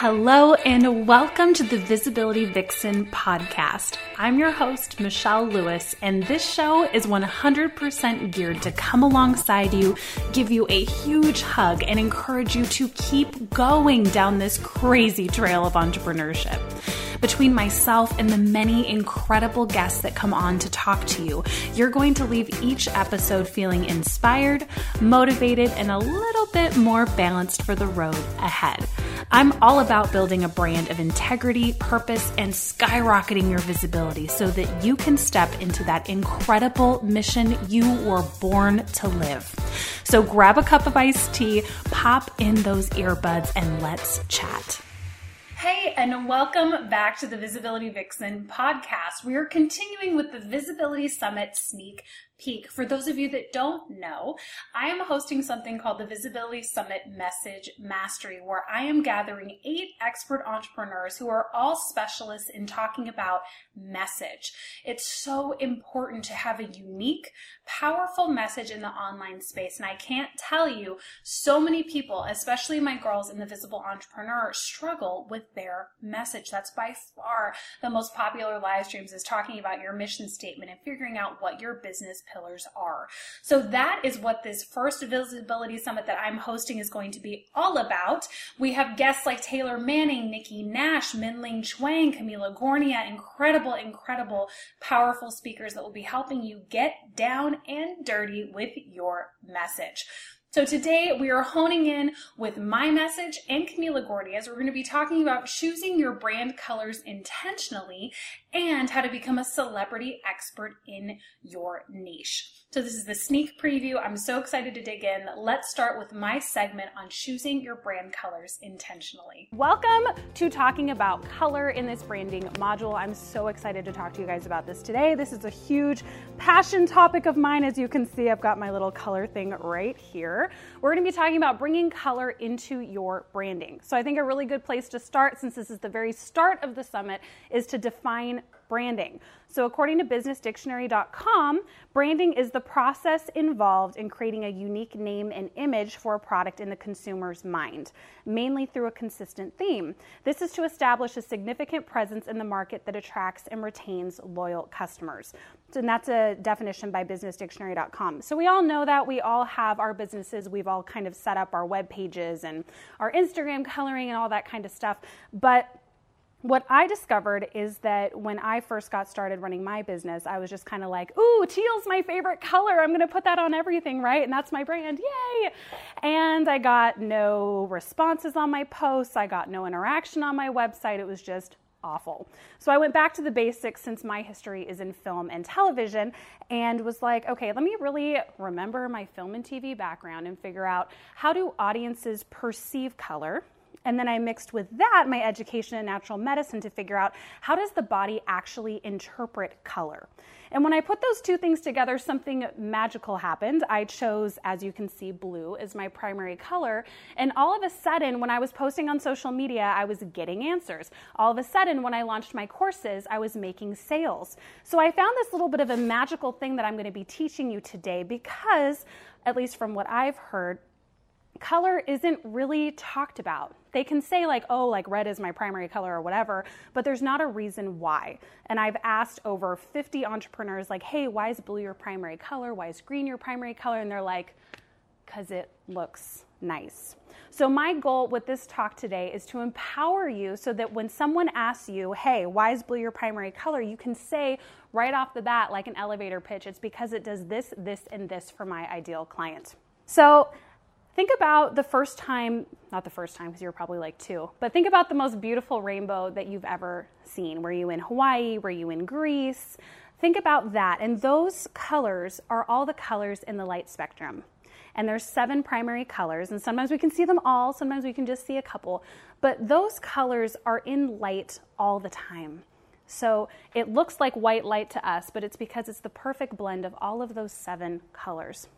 Hello, and welcome to the Visibility Vixen podcast. I'm your host, Michelle Lewis, and this show is 100% geared to come alongside you, give you a huge hug, and encourage you to keep going down this crazy trail of entrepreneurship. Between myself and the many incredible guests that come on to talk to you, you're going to leave each episode feeling inspired, motivated, and a little bit more balanced for the road ahead. I'm all about building a brand of integrity, purpose, and skyrocketing your visibility so that you can step into that incredible mission you were born to live. So grab a cup of iced tea, pop in those earbuds, and let's chat. Hey, and welcome back to the Visibility Vixen podcast. We are continuing with the Visibility Summit sneak peek. For those of you that don't know, I am hosting something called the Visibility Summit Message Mastery, where I am gathering eight expert entrepreneurs who are all specialists in talking about message. It's so important to have a unique, powerful message in the online space. And I can't tell you, so many people, especially my girls in the Visible Entrepreneur, struggle with their message. That's by far the most popular live streams is talking about your mission statement and figuring out what your business pillars are. So that is what this first visibility summit that I'm hosting is going to be all about. We have guests like Taylor Manning, Nikki Nash, Minling Chuang, Kamila Gornia, incredible, incredible, powerful speakers that will be helping you get down and dirty with your message. So today we are honing in with my message and Kamila Gornia we're going to be talking about choosing your brand colors intentionally and how to become a celebrity expert in your niche. So this is the sneak preview. I'm so excited to dig in. Let's start with my segment on choosing your brand colors intentionally. Welcome to talking about color in this branding module. I'm so excited to talk to you guys about this today. This is a huge passion topic of mine. As you can see, I've got my little color thing right here. We're going to be talking about bringing color into your branding. So I think a really good place to start, since this is the very start of the summit, is to define branding. So, according to businessdictionary.com, branding is the process involved in creating a unique name and image for a product in the consumer's mind, mainly through a consistent theme. This is to establish a significant presence in the market that attracts and retains loyal customers. And that's a definition by businessdictionary.com. So, we all know that we all have our businesses, we've all kind of set up our web pages and our Instagram coloring and all that kind of stuff. But what I discovered is that when I first got started running my business, I was just kind of like, ooh, teal's my favorite color. I'm going to put that on everything, right? And that's my brand. Yay. And I got no responses on my posts. I got no interaction on my website. It was just awful. So I went back to the basics since my history is in film and television and was like, okay, let me really remember my film and TV background and figure out how do audiences perceive color? And then I mixed with that my education in natural medicine to figure out how does the body actually interpret color. And when I put those two things together, something magical happened. I chose, as you can see, blue as my primary color. And all of a sudden, when I was posting on social media, I was getting answers. All of a sudden, when I launched my courses, I was making sales. So I found this little bit of a magical thing that I'm going to be teaching you today because, at least from what I've heard, color isn't really talked about. They can say, like, oh, like red is my primary color or whatever, but there's not a reason why. And I've asked over 50 entrepreneurs, like, hey, why is blue your primary color? Why is green your primary color? And they're like, because it looks nice. So, my goal with this talk today is to empower you so that when someone asks you, hey, why is blue your primary color? You can say right off the bat, like an elevator pitch, it's because it does this, this, and this for my ideal client. So, Think about the first time, not the first time because you were probably like two, but think about the most beautiful rainbow that you've ever seen. Were you in Hawaii? Were you in Greece? Think about that. And those colors are all the colors in the light spectrum. And there's seven primary colors, and sometimes we can see them all, sometimes we can just see a couple. But those colors are in light all the time. So it looks like white light to us, but it's because it's the perfect blend of all of those seven colors.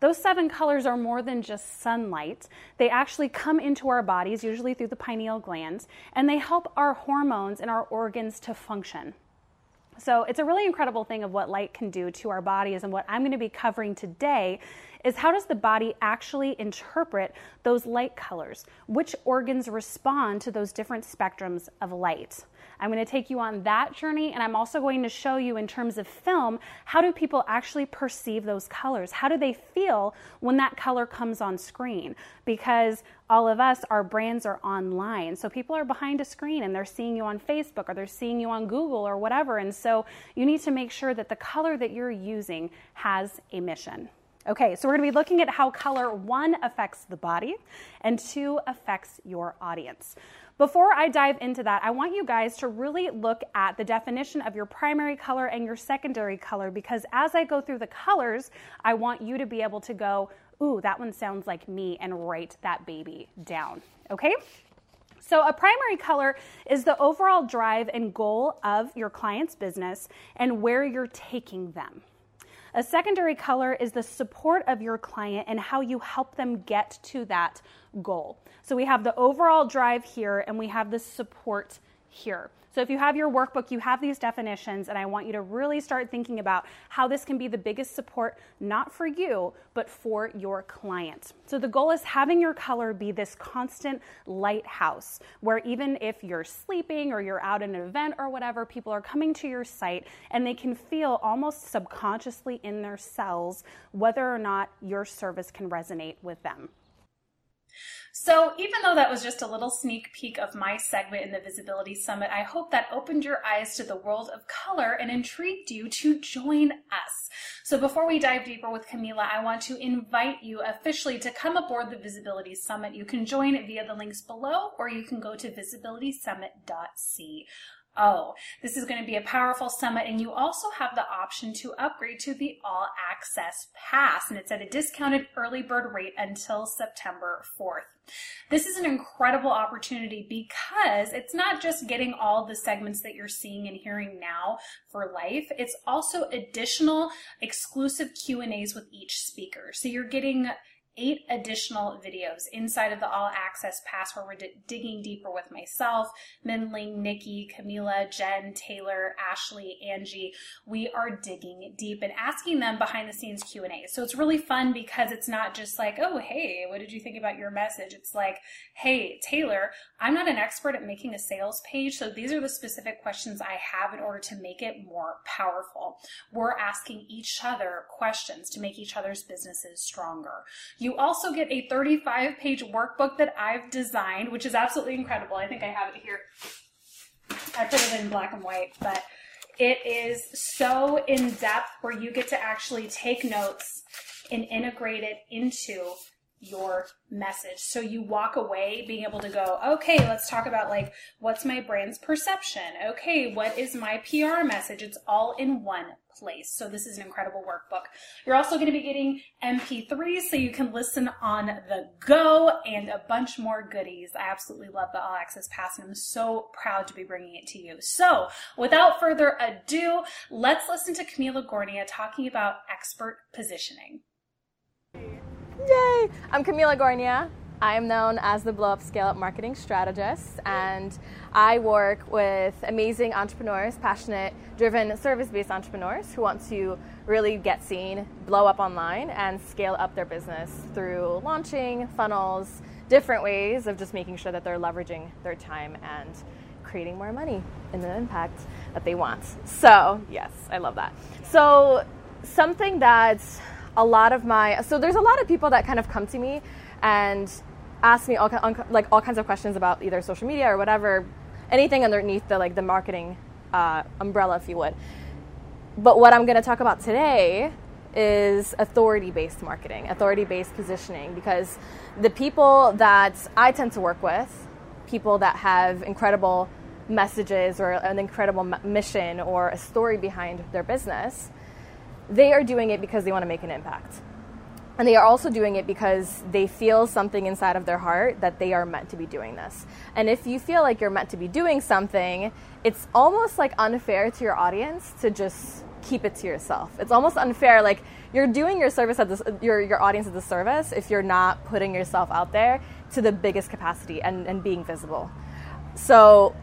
Those seven colors are more than just sunlight. They actually come into our bodies, usually through the pineal glands, and they help our hormones and our organs to function. So it's a really incredible thing of what light can do to our bodies. And what I'm going to be covering today is how does the body actually interpret those light colors? Which organs respond to those different spectrums of light? I'm going to take you on that journey and I'm also going to show you in terms of film how do people actually perceive those colors? How do they feel when that color comes on screen? Because all of us, our brands are online. So people are behind a screen and they're seeing you on Facebook or they're seeing you on Google or whatever. And so you need to make sure that the color that you're using has a mission. Okay, so we're going to be looking at how color one affects the body and two affects your audience. Before I dive into that, I want you guys to really look at the definition of your primary color and your secondary color because as I go through the colors, I want you to be able to go, ooh, that one sounds like me, and write that baby down. Okay? So, a primary color is the overall drive and goal of your client's business and where you're taking them. A secondary color is the support of your client and how you help them get to that goal. So we have the overall drive here and we have the support here. So if you have your workbook, you have these definitions, and I want you to really start thinking about how this can be the biggest support, not for you, but for your client. So the goal is having your color be this constant lighthouse where even if you're sleeping or you're out at an event or whatever, people are coming to your site and they can feel almost subconsciously in their cells whether or not your service can resonate with them. So, even though that was just a little sneak peek of my segment in the Visibility Summit, I hope that opened your eyes to the world of color and intrigued you to join us. So, before we dive deeper with Kamila, I want to invite you officially to come aboard the Visibility Summit. You can join via the links below, or you can go to visibilitysummit.co. Oh, this is going to be a powerful summit, and you also have the option to upgrade to the All Access Pass, and it's at a discounted early bird rate until September 4th. This is an incredible opportunity because it's not just getting all the segments that you're seeing and hearing now for life, it's also additional exclusive Q&As with each speaker. So you're getting eight additional videos inside of the all access pass where we're d- digging deeper with myself, Minling, Nikki, Kamila, Jen, Taylor, Ashley, Angie. We are digging deep and asking them behind the scenes Q&A. So it's really fun because it's not just like, "Oh, hey, what did you think about your message?" It's like, "Hey, Taylor, I'm not an expert at making a sales page, so these are the specific questions I have in order to make it more powerful." We're asking each other questions to make each other's businesses stronger. You also get a 35 page workbook that I've designed, which is absolutely incredible. I think I have it here. I put it in black and white, but it is so in depth where you get to actually take notes and integrate it into your message. So you walk away being able to go, okay, let's talk about like, what's my brand's perception? Okay, what is my PR message? It's all in one place. So this is an incredible workbook. You're also going to be getting MP3s so you can listen on the go and a bunch more goodies. I absolutely love the All Access Pass and I'm so proud to be bringing it to you. So without further ado, let's listen to Kamila Gornia talking about expert positioning. Yay! I'm Kamila Gornia. I am known as the Blow Up Scale Up Marketing Strategist, and I work with amazing entrepreneurs, passionate, driven, service based entrepreneurs who want to really get seen, blow up online, and scale up their business through launching funnels, different ways of just making sure that they're leveraging their time and creating more money and the impact that they want. So, yes, I love that. So, something that a lot of my so there's a lot of people that kind of come to me and ask me all like all kinds of questions about either social media or whatever, anything underneath the like the marketing uh, umbrella, if you would. But what I'm going to talk about today is authority-based marketing, authority-based positioning, because the people that I tend to work with, people that have incredible messages or an incredible mission or a story behind their business, they are doing it because they want to make an impact. And they are also doing it because they feel something inside of their heart that they are meant to be doing this. And if you feel like you're meant to be doing something, it's almost like unfair to your audience to just keep it to yourself. It's almost unfair. Like you're doing your service at this, your your audience at the service if you're not putting yourself out there to the biggest capacity and, and being visible. So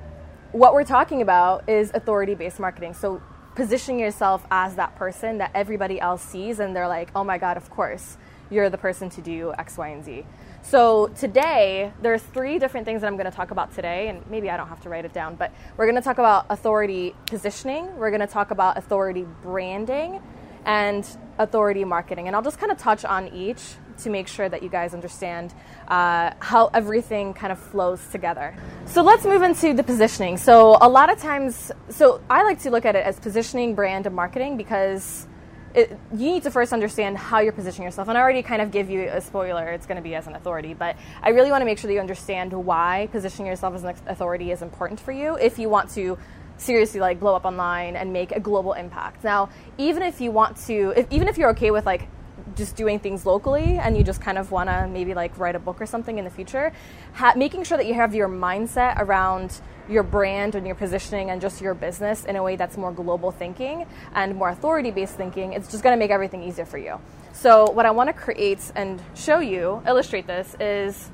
what we're talking about is authority based marketing. So positioning yourself as that person that everybody else sees and they're like, oh my God, of course, you're the person to do X, Y, and Z. So today, there's three different things that I'm going to talk about today, and maybe I don't have to write it down, but we're going to talk about authority positioning, we're going to talk about authority branding, and authority marketing. And I'll just kind of touch on each to make sure that you guys understand uh, how everything kind of flows together. So let's move into the positioning. So a lot of times, so I like to look at it as positioning, brand, and marketing because it, you need to first understand how you're positioning yourself. And I already kind of give you a spoiler, it's going to be as an authority, but I really want to make sure that you understand why positioning yourself as an authority is important for you if you want to seriously like blow up online and make a global impact. Now, even if you want to, if, even if you're okay with like just doing things locally and you just kind of want to maybe like write a book or something in the future, ha- making sure that you have your mindset around your brand and your positioning and just your business in a way that's more global thinking and more authority based thinking, it's just going to make everything easier for you. So, what I want to create and show you, illustrate this, is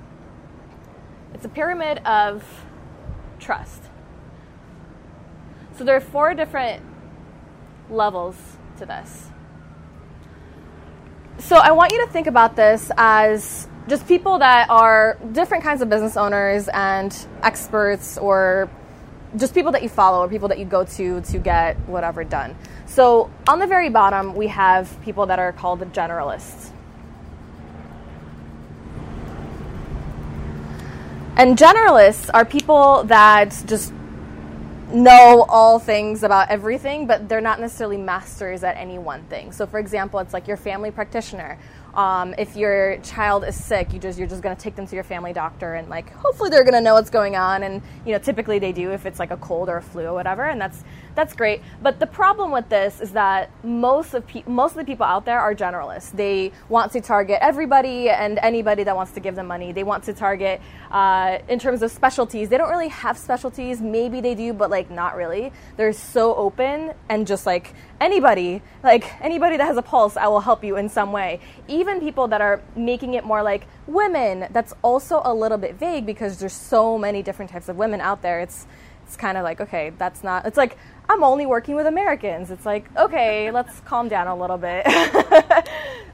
it's a pyramid of trust. So, there are four different levels to this. So I want you to think about this as just people that are different kinds of business owners and experts or just people that you follow or people that you go to to get whatever done. So on the very bottom, we have people that are called the generalists. And generalists are people that just know all things about everything, but they're not necessarily masters at any one thing. So, for example, it's like your family practitioner. Um, if your child is sick, you just you're just to take them to your family doctor, and like hopefully they're to know what's going on. And you know, typically they do if it's like a cold or a flu or whatever, and that's that's great. But the problem with this is that most of pe- most of the people out there are generalists. They want to target everybody and anybody that wants to give them money. They want to target uh, in terms of specialties. They don't really have specialties. Maybe they do, but like not really. They're so open and just like anybody, like anybody that has a pulse, I will help you in some way. Even people that are making it more like women. That's also a little bit vague because there's so many different types of women out there. It's it's kind of like okay, that's not. It's like I'm only working with Americans. It's like, okay, let's calm down a little bit.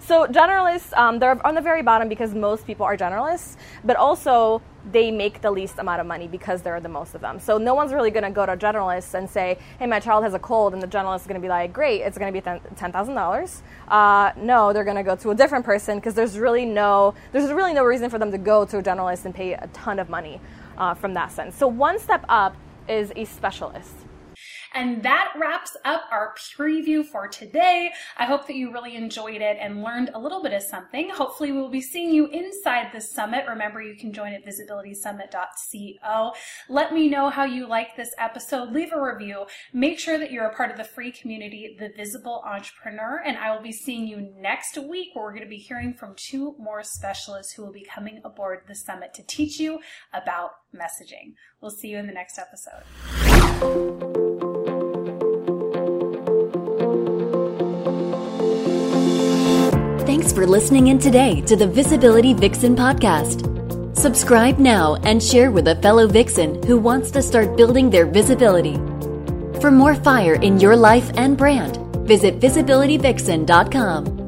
so, generalists, um, they're on the very bottom because most people are generalists, but also they make the least amount of money because there are the most of them. So, no one's really going to go to generalists and say, hey, my child has a cold, and the generalist is going to be like, great, it's going to be $10,000. Uh, no, they're going to go to a different person because there's really no there's really no reason for them to go to a generalist and pay a ton of money uh, from that sense. So, one step up is a specialist. And that wraps up our preview for today. I hope that you really enjoyed it and learned a little bit of something. Hopefully, we'll be seeing you inside the summit. Remember, you can join at visibilitysummit.co. Let me know how you like this episode. Leave a review. Make sure that you're a part of the free community, The Visible Entrepreneur. And I will be seeing you next week where we're going to be hearing from two more specialists who will be coming aboard the summit to teach you about messaging. We'll see you in the next episode. Thanks for listening in today to the Visibility Vixen podcast. Subscribe now and share with a fellow Vixen who wants to start building their visibility. For more fire in your life and brand, visit visibilityvixen.com.